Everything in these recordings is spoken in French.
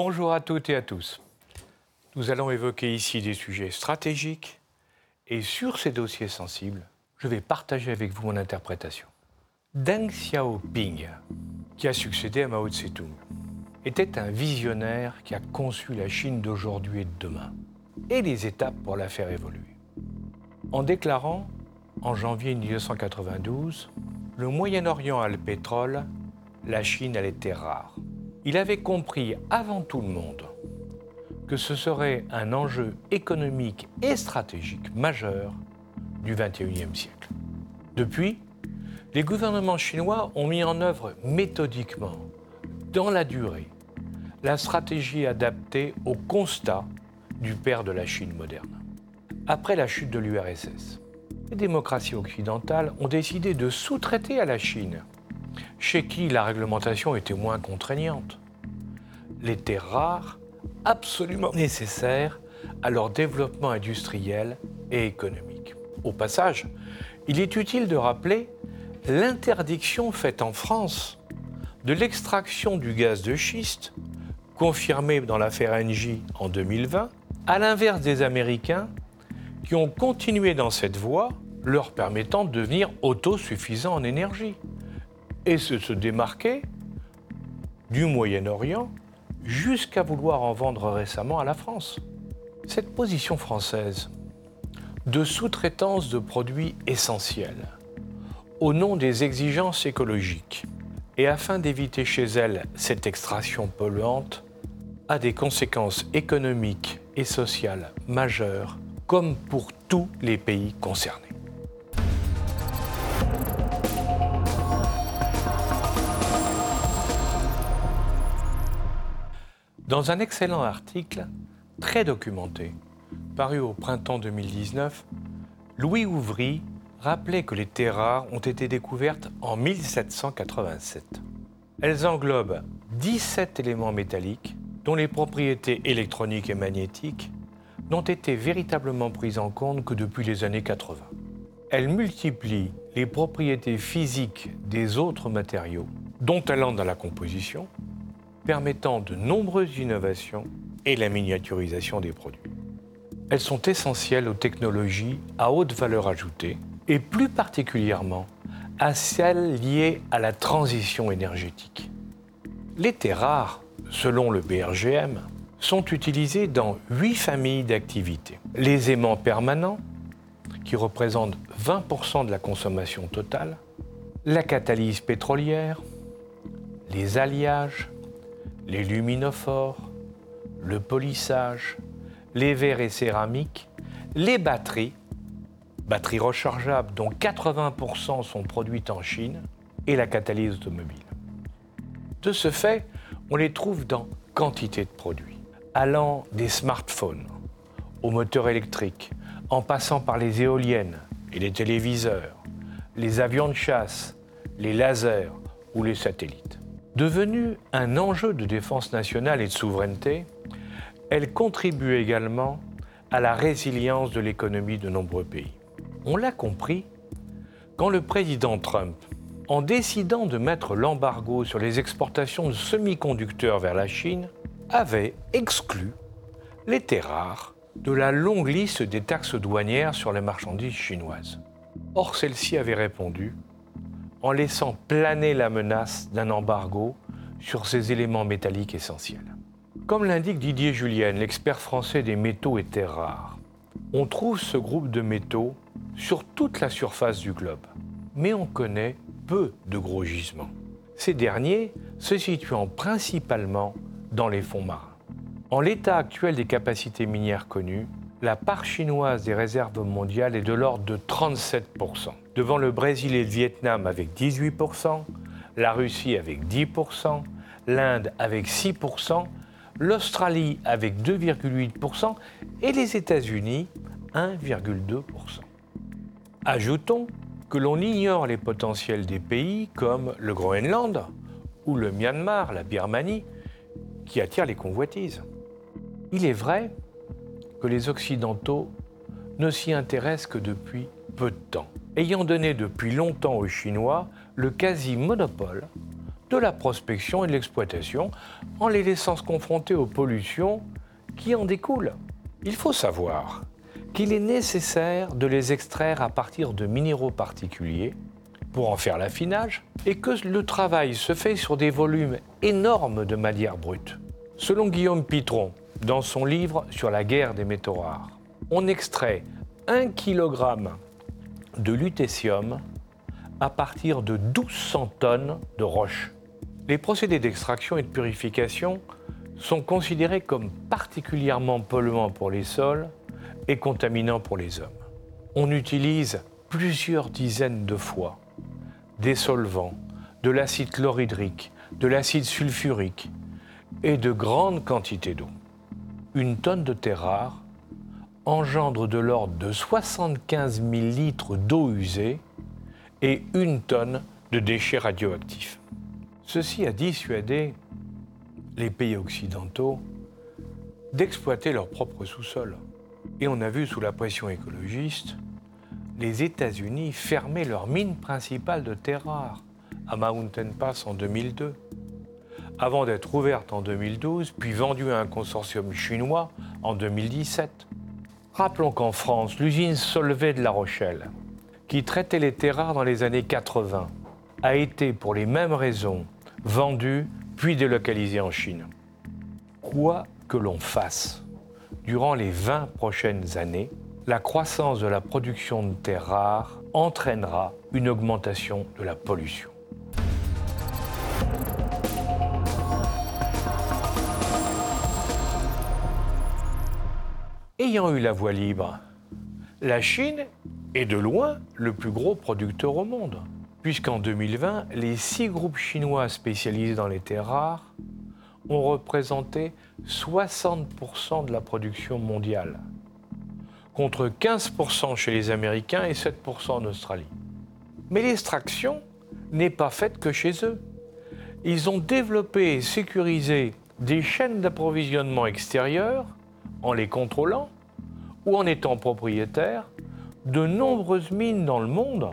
Bonjour à toutes et à tous. Nous allons évoquer ici des sujets stratégiques et sur ces dossiers sensibles, je vais partager avec vous mon interprétation. Deng Xiaoping, qui a succédé à Mao Tse-tung, était un visionnaire qui a conçu la Chine d'aujourd'hui et de demain, et les étapes pour la faire évoluer. En déclarant, en janvier 1992, le Moyen-Orient a le pétrole, la Chine a les terres rares. Il avait compris avant tout le monde que ce serait un enjeu économique et stratégique majeur du XXIe siècle. Depuis, les gouvernements chinois ont mis en œuvre méthodiquement, dans la durée, la stratégie adaptée au constat du père de la Chine moderne. Après la chute de l'URSS, les démocraties occidentales ont décidé de sous-traiter à la Chine, chez qui la réglementation était moins contraignante, les terres rares absolument nécessaires à leur développement industriel et économique. Au passage, il est utile de rappeler l'interdiction faite en France de l'extraction du gaz de schiste, confirmée dans l'affaire Engie en 2020, à l'inverse des Américains qui ont continué dans cette voie, leur permettant de devenir autosuffisants en énergie et se démarquer du Moyen-Orient jusqu'à vouloir en vendre récemment à la France. Cette position française de sous-traitance de produits essentiels au nom des exigences écologiques et afin d'éviter chez elle cette extraction polluante a des conséquences économiques et sociales majeures comme pour tous les pays concernés. Dans un excellent article, très documenté, paru au printemps 2019, Louis Ouvry rappelait que les terres rares ont été découvertes en 1787. Elles englobent 17 éléments métalliques dont les propriétés électroniques et magnétiques n'ont été véritablement prises en compte que depuis les années 80. Elles multiplient les propriétés physiques des autres matériaux, dont talent dans la composition, permettant de nombreuses innovations et la miniaturisation des produits. Elles sont essentielles aux technologies à haute valeur ajoutée et plus particulièrement à celles liées à la transition énergétique. Les terres rares, selon le BRGM, sont utilisées dans huit familles d'activités. Les aimants permanents, qui représentent 20% de la consommation totale, la catalyse pétrolière, les alliages, les luminophores, le polissage, les verres et céramiques, les batteries, batteries rechargeables dont 80% sont produites en Chine, et la catalyse automobile. De ce fait, on les trouve dans quantité de produits, allant des smartphones aux moteurs électriques, en passant par les éoliennes et les téléviseurs, les avions de chasse, les lasers ou les satellites. Devenue un enjeu de défense nationale et de souveraineté, elle contribue également à la résilience de l'économie de nombreux pays. On l'a compris quand le président Trump, en décidant de mettre l'embargo sur les exportations de semi-conducteurs vers la Chine, avait exclu les terres rares de la longue liste des taxes douanières sur les marchandises chinoises. Or, celle-ci avait répondu en laissant planer la menace d'un embargo sur ces éléments métalliques essentiels. Comme l'indique Didier Julien, l'expert français des métaux et terres rares, on trouve ce groupe de métaux sur toute la surface du globe, mais on connaît peu de gros gisements. Ces derniers se situant principalement dans les fonds marins. En l'état actuel des capacités minières connues, la part chinoise des réserves mondiales est de l'ordre de 37%, devant le Brésil et le Vietnam avec 18%, la Russie avec 10%, l'Inde avec 6%, l'Australie avec 2,8% et les États-Unis 1,2%. Ajoutons que l'on ignore les potentiels des pays comme le Groenland ou le Myanmar, la Birmanie, qui attirent les convoitises. Il est vrai que les Occidentaux ne s'y intéressent que depuis peu de temps, ayant donné depuis longtemps aux Chinois le quasi-monopole de la prospection et de l'exploitation en les laissant se confronter aux pollutions qui en découlent. Il faut savoir qu'il est nécessaire de les extraire à partir de minéraux particuliers pour en faire l'affinage et que le travail se fait sur des volumes énormes de matière brute. Selon Guillaume Pitron, dans son livre sur la guerre des métaux rares, on extrait 1 kg de lutécium à partir de 1200 tonnes de roches. Les procédés d'extraction et de purification sont considérés comme particulièrement polluants pour les sols et contaminants pour les hommes. On utilise plusieurs dizaines de fois des solvants, de l'acide chlorhydrique, de l'acide sulfurique et de grandes quantités d'eau. Une tonne de terre rare engendre de l'ordre de 75 000 litres d'eau usée et une tonne de déchets radioactifs. Ceci a dissuadé les pays occidentaux d'exploiter leur propre sous-sol. Et on a vu sous la pression écologiste les États-Unis fermer leur mine principale de terre rare à Mountain Pass en 2002, avant d'être ouverte en 2012, puis vendue à un consortium chinois en 2017. Rappelons qu'en France, l'usine Solvay de La Rochelle, qui traitait les terres rares dans les années 80, a été, pour les mêmes raisons, vendue puis délocalisée en Chine. Quoi que l'on fasse, durant les 20 prochaines années, la croissance de la production de terres rares entraînera une augmentation de la pollution. Ayant eu la voie libre, la Chine est de loin le plus gros producteur au monde, puisqu'en 2020, les six groupes chinois spécialisés dans les terres rares ont représenté 60% de la production mondiale contre 15% chez les Américains et 7% en Australie. Mais l'extraction n'est pas faite que chez eux. Ils ont développé et sécurisé des chaînes d'approvisionnement extérieures en les contrôlant ou en étant propriétaires de nombreuses mines dans le monde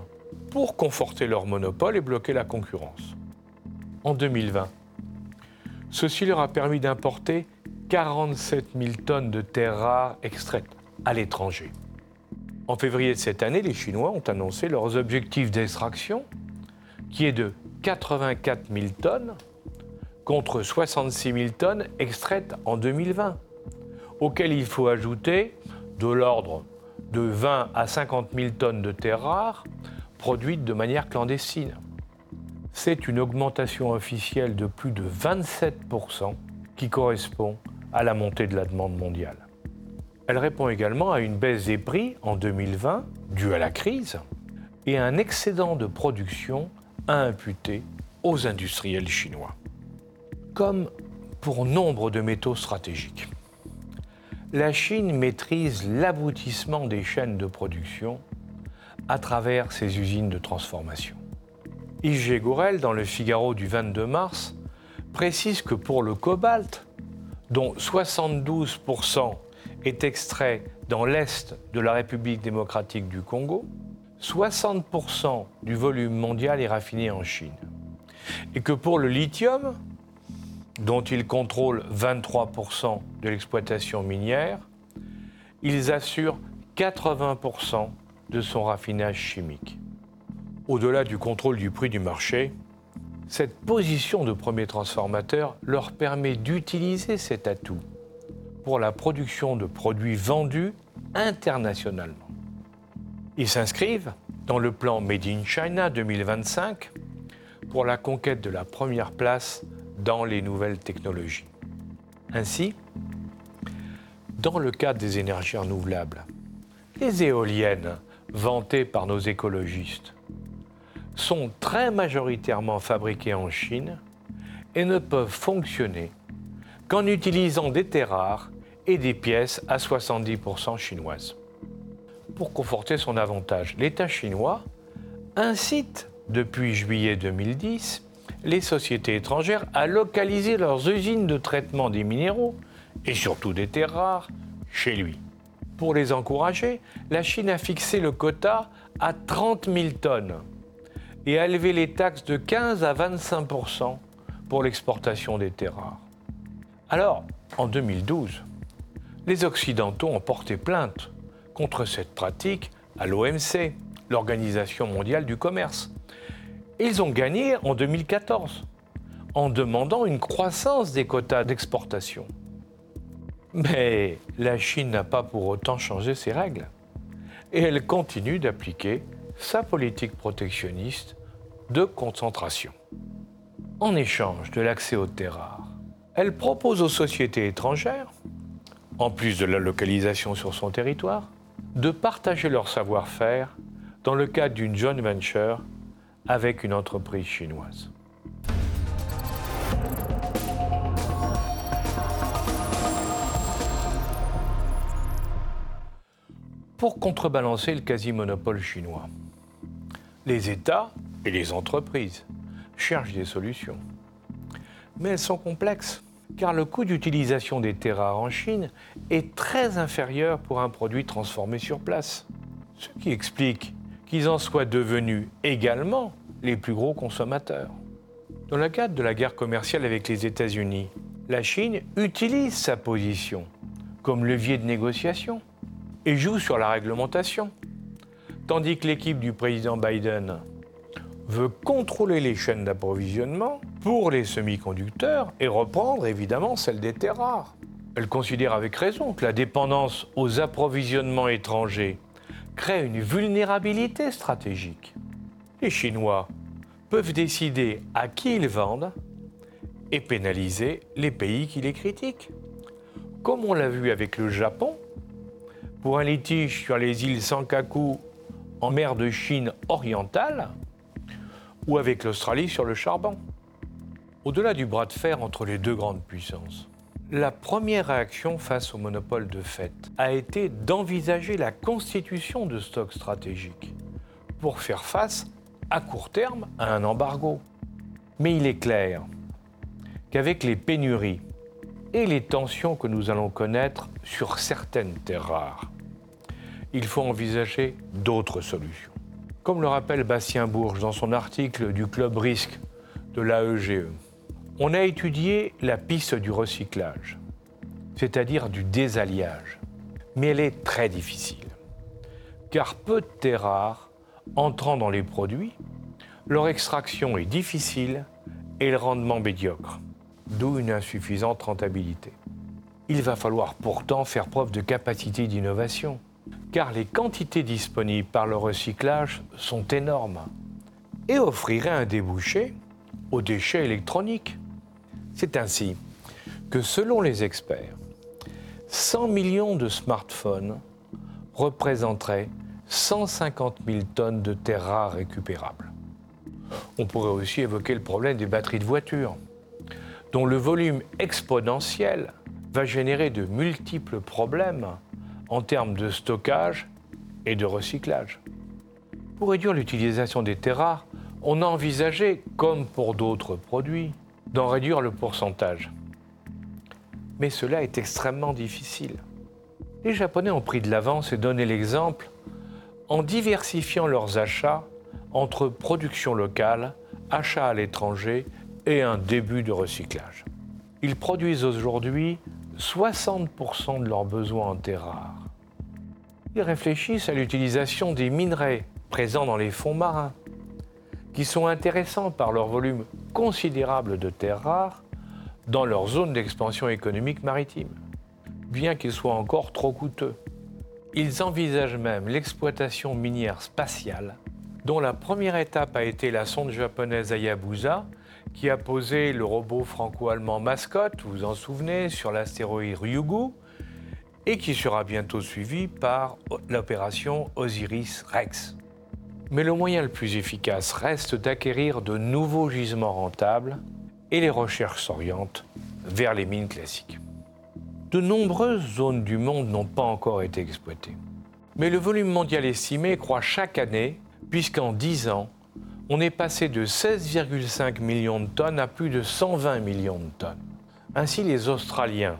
pour conforter leur monopole et bloquer la concurrence. En 2020, ceci leur a permis d'importer 47 000 tonnes de terres rares extraites à l'étranger. En février de cette année, les Chinois ont annoncé leurs objectifs d'extraction, qui est de 84 000 tonnes contre 66 000 tonnes extraites en 2020, auxquelles il faut ajouter de l'ordre de 20 à 50 000 tonnes de terres rares produites de manière clandestine. C'est une augmentation officielle de plus de 27% qui correspond à la montée de la demande mondiale. Elle répond également à une baisse des prix en 2020 due à la crise et à un excédent de production à imputer aux industriels chinois. Comme pour nombre de métaux stratégiques, la Chine maîtrise l'aboutissement des chaînes de production à travers ses usines de transformation. IG Gorel, dans le Figaro du 22 mars, précise que pour le cobalt, dont 72% est extrait dans l'est de la République démocratique du Congo, 60% du volume mondial est raffiné en Chine. Et que pour le lithium, dont ils contrôlent 23% de l'exploitation minière, ils assurent 80% de son raffinage chimique. Au-delà du contrôle du prix du marché, cette position de premier transformateur leur permet d'utiliser cet atout pour la production de produits vendus internationalement. Ils s'inscrivent dans le plan Made in China 2025 pour la conquête de la première place dans les nouvelles technologies. Ainsi, dans le cadre des énergies renouvelables, les éoliennes vantées par nos écologistes sont très majoritairement fabriquées en Chine et ne peuvent fonctionner qu'en utilisant des terres rares et des pièces à 70% chinoises. Pour conforter son avantage, l'État chinois incite depuis juillet 2010 les sociétés étrangères à localiser leurs usines de traitement des minéraux et surtout des terres rares chez lui. Pour les encourager, la Chine a fixé le quota à 30 000 tonnes et a élevé les taxes de 15 à 25% pour l'exportation des terres rares. Alors, en 2012, les Occidentaux ont porté plainte contre cette pratique à l'OMC, l'Organisation mondiale du commerce. Ils ont gagné en 2014 en demandant une croissance des quotas d'exportation. Mais la Chine n'a pas pour autant changé ses règles. Et elle continue d'appliquer sa politique protectionniste de concentration. En échange de l'accès aux terres rares, elle propose aux sociétés étrangères, en plus de la localisation sur son territoire, de partager leur savoir-faire dans le cadre d'une joint venture avec une entreprise chinoise. Pour contrebalancer le quasi-monopole chinois, les États et les entreprises cherchent des solutions. Mais elles sont complexes, car le coût d'utilisation des terres rares en Chine est très inférieur pour un produit transformé sur place. Ce qui explique qu'ils en soient devenus également les plus gros consommateurs. Dans le cadre de la guerre commerciale avec les États-Unis, la Chine utilise sa position comme levier de négociation et joue sur la réglementation. Tandis que l'équipe du président Biden veut contrôler les chaînes d'approvisionnement pour les semi-conducteurs et reprendre évidemment celle des terres rares. Elle considère avec raison que la dépendance aux approvisionnements étrangers crée une vulnérabilité stratégique. Les Chinois peuvent décider à qui ils vendent et pénaliser les pays qui les critiquent. Comme on l'a vu avec le Japon, pour un litige sur les îles Sankaku en mer de Chine orientale, ou avec l'Australie sur le charbon. Au-delà du bras de fer entre les deux grandes puissances, la première réaction face au monopole de fait a été d'envisager la constitution de stocks stratégiques pour faire face à court terme à un embargo. Mais il est clair qu'avec les pénuries et les tensions que nous allons connaître sur certaines terres rares, il faut envisager d'autres solutions. Comme le rappelle Bastien Bourges dans son article du Club Risque de l'AEGE, on a étudié la piste du recyclage, c'est-à-dire du désalliage. Mais elle est très difficile, car peu de terres rares entrant dans les produits, leur extraction est difficile et le rendement médiocre, d'où une insuffisante rentabilité. Il va falloir pourtant faire preuve de capacité d'innovation car les quantités disponibles par le recyclage sont énormes et offriraient un débouché aux déchets électroniques. C'est ainsi que selon les experts, 100 millions de smartphones représenteraient 150 000 tonnes de terres rares récupérables. On pourrait aussi évoquer le problème des batteries de voitures, dont le volume exponentiel va générer de multiples problèmes en termes de stockage et de recyclage. Pour réduire l'utilisation des terres rares, on a envisagé, comme pour d'autres produits, d'en réduire le pourcentage. Mais cela est extrêmement difficile. Les Japonais ont pris de l'avance et donné l'exemple en diversifiant leurs achats entre production locale, achats à l'étranger et un début de recyclage. Ils produisent aujourd'hui 60% de leurs besoins en terres rares. Ils réfléchissent à l'utilisation des minerais présents dans les fonds marins, qui sont intéressants par leur volume considérable de terres rares dans leur zone d'expansion économique maritime, bien qu'ils soient encore trop coûteux. Ils envisagent même l'exploitation minière spatiale, dont la première étape a été la sonde japonaise Hayabusa, qui a posé le robot franco-allemand mascotte, vous vous en souvenez, sur l'astéroïde Ryugu, et qui sera bientôt suivie par l'opération Osiris-Rex. Mais le moyen le plus efficace reste d'acquérir de nouveaux gisements rentables et les recherches s'orientent vers les mines classiques. De nombreuses zones du monde n'ont pas encore été exploitées. Mais le volume mondial estimé croît chaque année, puisqu'en 10 ans, on est passé de 16,5 millions de tonnes à plus de 120 millions de tonnes. Ainsi, les Australiens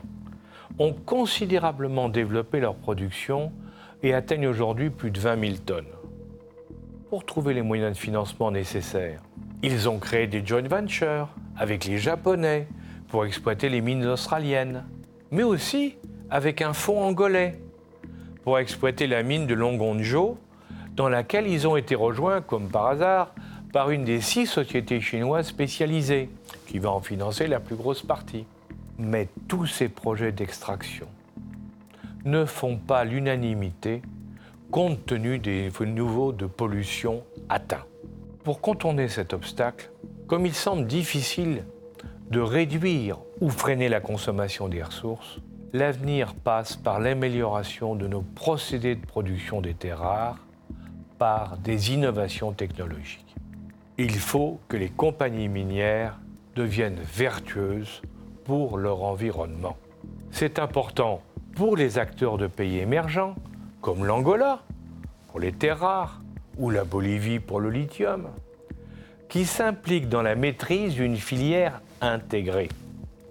ont considérablement développé leur production et atteignent aujourd'hui plus de 20 000 tonnes. Pour trouver les moyens de financement nécessaires. Ils ont créé des joint ventures avec les Japonais pour exploiter les mines australiennes, mais aussi avec un fonds angolais pour exploiter la mine de Longonjo, dans laquelle ils ont été rejoints, comme par hasard, par une des six sociétés chinoises spécialisées, qui va en financer la plus grosse partie. Mais tous ces projets d'extraction ne font pas l'unanimité compte tenu des niveaux de pollution atteints. Pour contourner cet obstacle, comme il semble difficile de réduire ou freiner la consommation des ressources, l'avenir passe par l'amélioration de nos procédés de production des terres rares, par des innovations technologiques. Il faut que les compagnies minières deviennent vertueuses pour leur environnement. C'est important pour les acteurs de pays émergents, comme l'Angola, pour les terres rares, ou la Bolivie pour le lithium, qui s'impliquent dans la maîtrise d'une filière intégrée.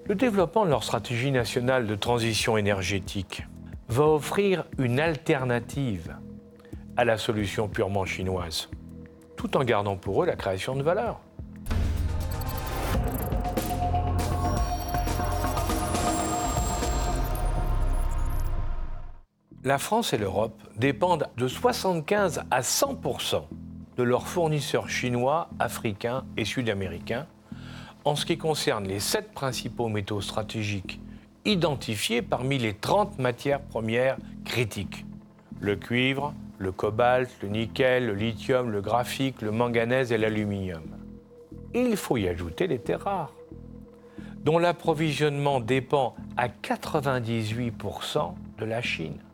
Le développement de leur stratégie nationale de transition énergétique va offrir une alternative à la solution purement chinoise, tout en gardant pour eux la création de valeur. La France et l'Europe dépendent de 75 à 100% de leurs fournisseurs chinois, africains et sud-américains en ce qui concerne les sept principaux métaux stratégiques identifiés parmi les 30 matières premières critiques. Le cuivre, le cobalt, le nickel, le lithium, le graphite, le manganèse et l'aluminium. Il faut y ajouter les terres rares, dont l'approvisionnement dépend à 98% de la Chine.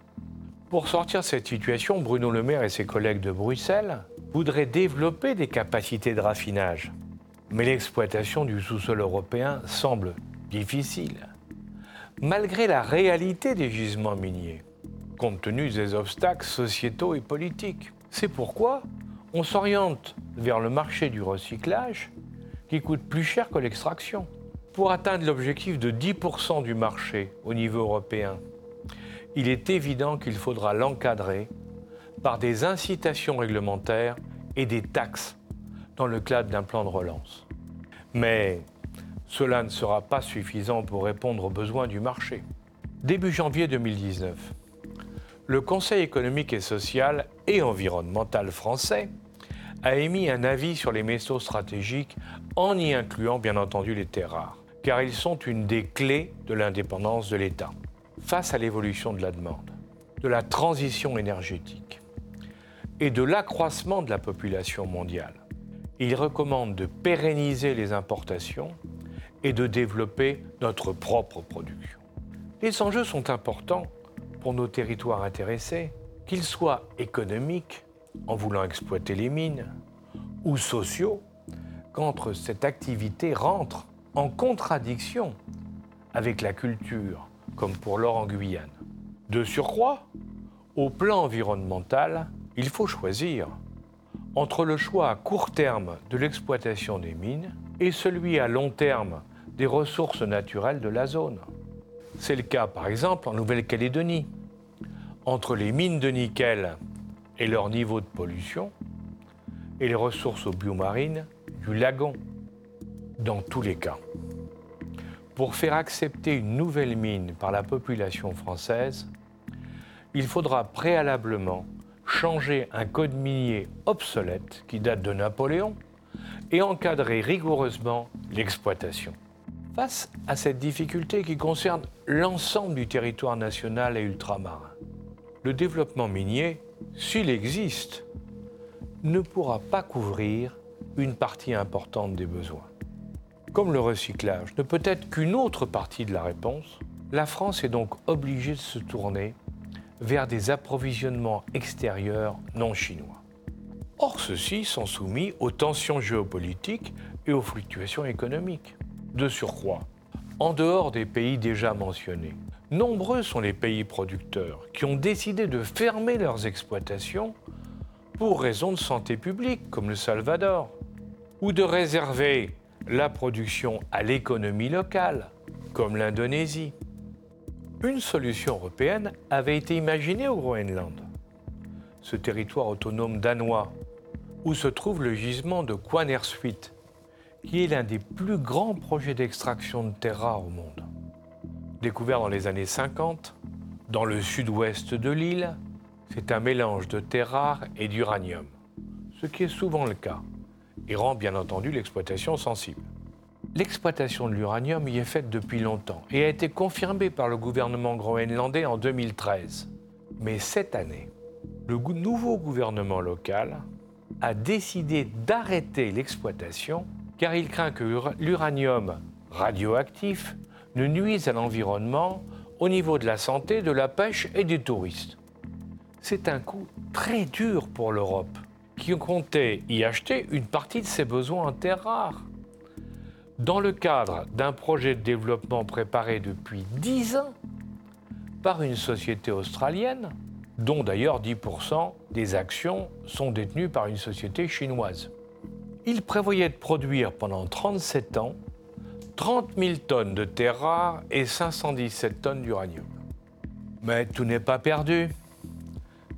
Pour sortir de cette situation, Bruno Le Maire et ses collègues de Bruxelles voudraient développer des capacités de raffinage. Mais l'exploitation du sous-sol européen semble difficile, malgré la réalité des gisements miniers, compte tenu des obstacles sociétaux et politiques. C'est pourquoi on s'oriente vers le marché du recyclage, qui coûte plus cher que l'extraction. Pour atteindre l'objectif de 10% du marché au niveau européen, il est évident qu'il faudra l'encadrer par des incitations réglementaires et des taxes dans le cadre d'un plan de relance. Mais cela ne sera pas suffisant pour répondre aux besoins du marché. Début janvier 2019, le Conseil économique et social et environnemental français a émis un avis sur les métaux stratégiques en y incluant bien entendu les terres rares, car ils sont une des clés de l'indépendance de l'État. Face à l'évolution de la demande, de la transition énergétique et de l'accroissement de la population mondiale, il recommande de pérenniser les importations et de développer notre propre production. Les enjeux sont importants pour nos territoires intéressés, qu'ils soient économiques, en voulant exploiter les mines, ou sociaux, quand cette activité rentre en contradiction avec la culture, comme pour l'or en Guyane. De surcroît, au plan environnemental, il faut choisir entre le choix à court terme de l'exploitation des mines et celui à long terme des ressources naturelles de la zone. C'est le cas par exemple en Nouvelle-Calédonie. Entre les mines de nickel et leur niveau de pollution et les ressources biomarines du lagon. Dans tous les cas, pour faire accepter une nouvelle mine par la population française, il faudra préalablement changer un code minier obsolète qui date de Napoléon et encadrer rigoureusement l'exploitation. Face à cette difficulté qui concerne l'ensemble du territoire national et ultramarin, le développement minier, s'il existe, ne pourra pas couvrir une partie importante des besoins. Comme le recyclage ne peut être qu'une autre partie de la réponse, la France est donc obligée de se tourner vers des approvisionnements extérieurs non chinois. Or, ceux-ci sont soumis aux tensions géopolitiques et aux fluctuations économiques. De surcroît, en dehors des pays déjà mentionnés, nombreux sont les pays producteurs qui ont décidé de fermer leurs exploitations pour raisons de santé publique, comme le Salvador, ou de réserver la production à l'économie locale, comme l'Indonésie. Une solution européenne avait été imaginée au Groenland, ce territoire autonome danois, où se trouve le gisement de Quanersuit, qui est l'un des plus grands projets d'extraction de terres rares au monde. Découvert dans les années 50, dans le sud-ouest de l'île, c'est un mélange de terres rares et d'uranium, ce qui est souvent le cas, et rend bien entendu l'exploitation sensible. L'exploitation de l'uranium y est faite depuis longtemps et a été confirmée par le gouvernement groenlandais en 2013. Mais cette année, le nouveau gouvernement local a décidé d'arrêter l'exploitation car il craint que l'uranium radioactif ne nuise à l'environnement au niveau de la santé, de la pêche et des touristes. C'est un coup très dur pour l'Europe, qui comptait y acheter une partie de ses besoins en terres rares. Dans le cadre d'un projet de développement préparé depuis 10 ans par une société australienne, dont d'ailleurs 10% des actions sont détenues par une société chinoise. Il prévoyait de produire pendant 37 ans 30 000 tonnes de terres rares et 517 tonnes d'uranium. Mais tout n'est pas perdu,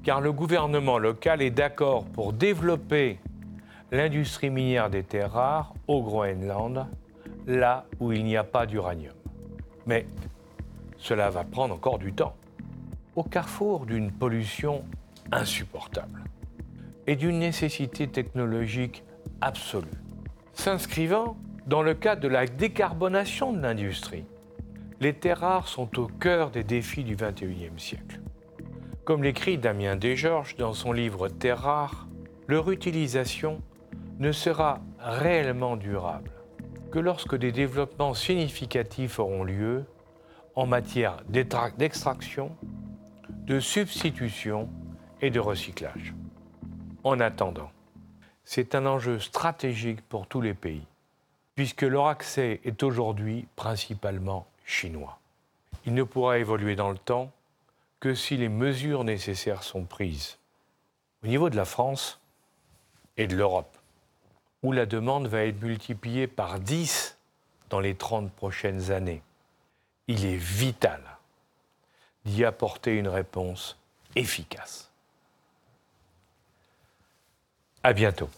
car le gouvernement local est d'accord pour développer l'industrie minière des terres rares au Groenland, là où il n'y a pas d'uranium. Mais cela va prendre encore du temps. Au carrefour d'une pollution insupportable et d'une nécessité technologique absolue, s'inscrivant dans le cadre de la décarbonation de l'industrie. Les terres rares sont au cœur des défis du XXIe siècle. Comme l'écrit Damien Desgeorges dans son livre Terres rares, leur utilisation ne sera réellement durable que lorsque des développements significatifs auront lieu en matière d'extraction, de substitution et de recyclage. En attendant, c'est un enjeu stratégique pour tous les pays puisque leur accès est aujourd'hui principalement chinois. Il ne pourra évoluer dans le temps que si les mesures nécessaires sont prises. Au niveau de la France et de l'Europe, où la demande va être multipliée par 10 dans les 30 prochaines années, il est vital d'y apporter une réponse efficace. À bientôt.